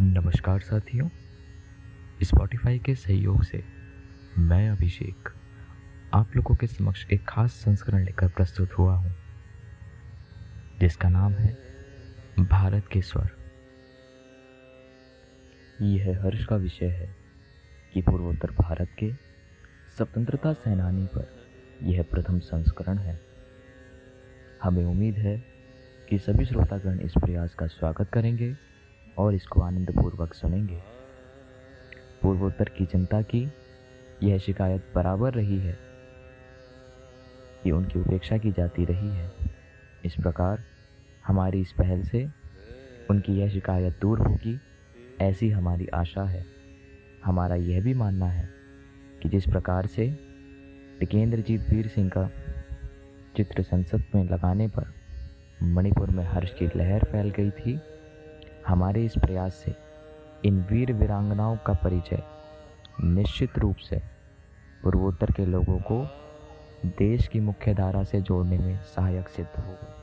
नमस्कार साथियों। स्पॉटिफाई के सहयोग से मैं अभिषेक आप लोगों के समक्ष एक खास संस्करण लेकर प्रस्तुत हुआ हूँ, जिसका नाम है भारत के स्वर। यह हर्ष का विषय है कि पूर्वोत्तर भारत के स्वतंत्रता सेनानी पर यह प्रथम संस्करण है। हमें उम्मीद है कि सभी श्रोतागण इस प्रयास का स्वागत करेंगे और इसको आनंदपूर्वक सुनेंगे। पूर्वोत्तर की जनता की यह शिकायत बराबर रही है। कि उनकी उपेक्षा की जाती रही है। इस प्रकार हमारी इस पहल से उनकी यह शिकायत दूर होगी, ऐसी हमारी आशा है। हमारा यह भी मानना है कि जिस प्रकार से टिकेंद्रजीत वीर सिंह का चित्र संसद में लगाने पर मणिपुर में हर्ष की लहर फैल गई थी हमारे इस प्रयास से इन वीर वीरांगनाओं का परिचय निश्चित रूप से पूर्वोत्तर के लोगों को देश की मुख्य धारा से जोड़ने में सहायक सिद्ध होगा।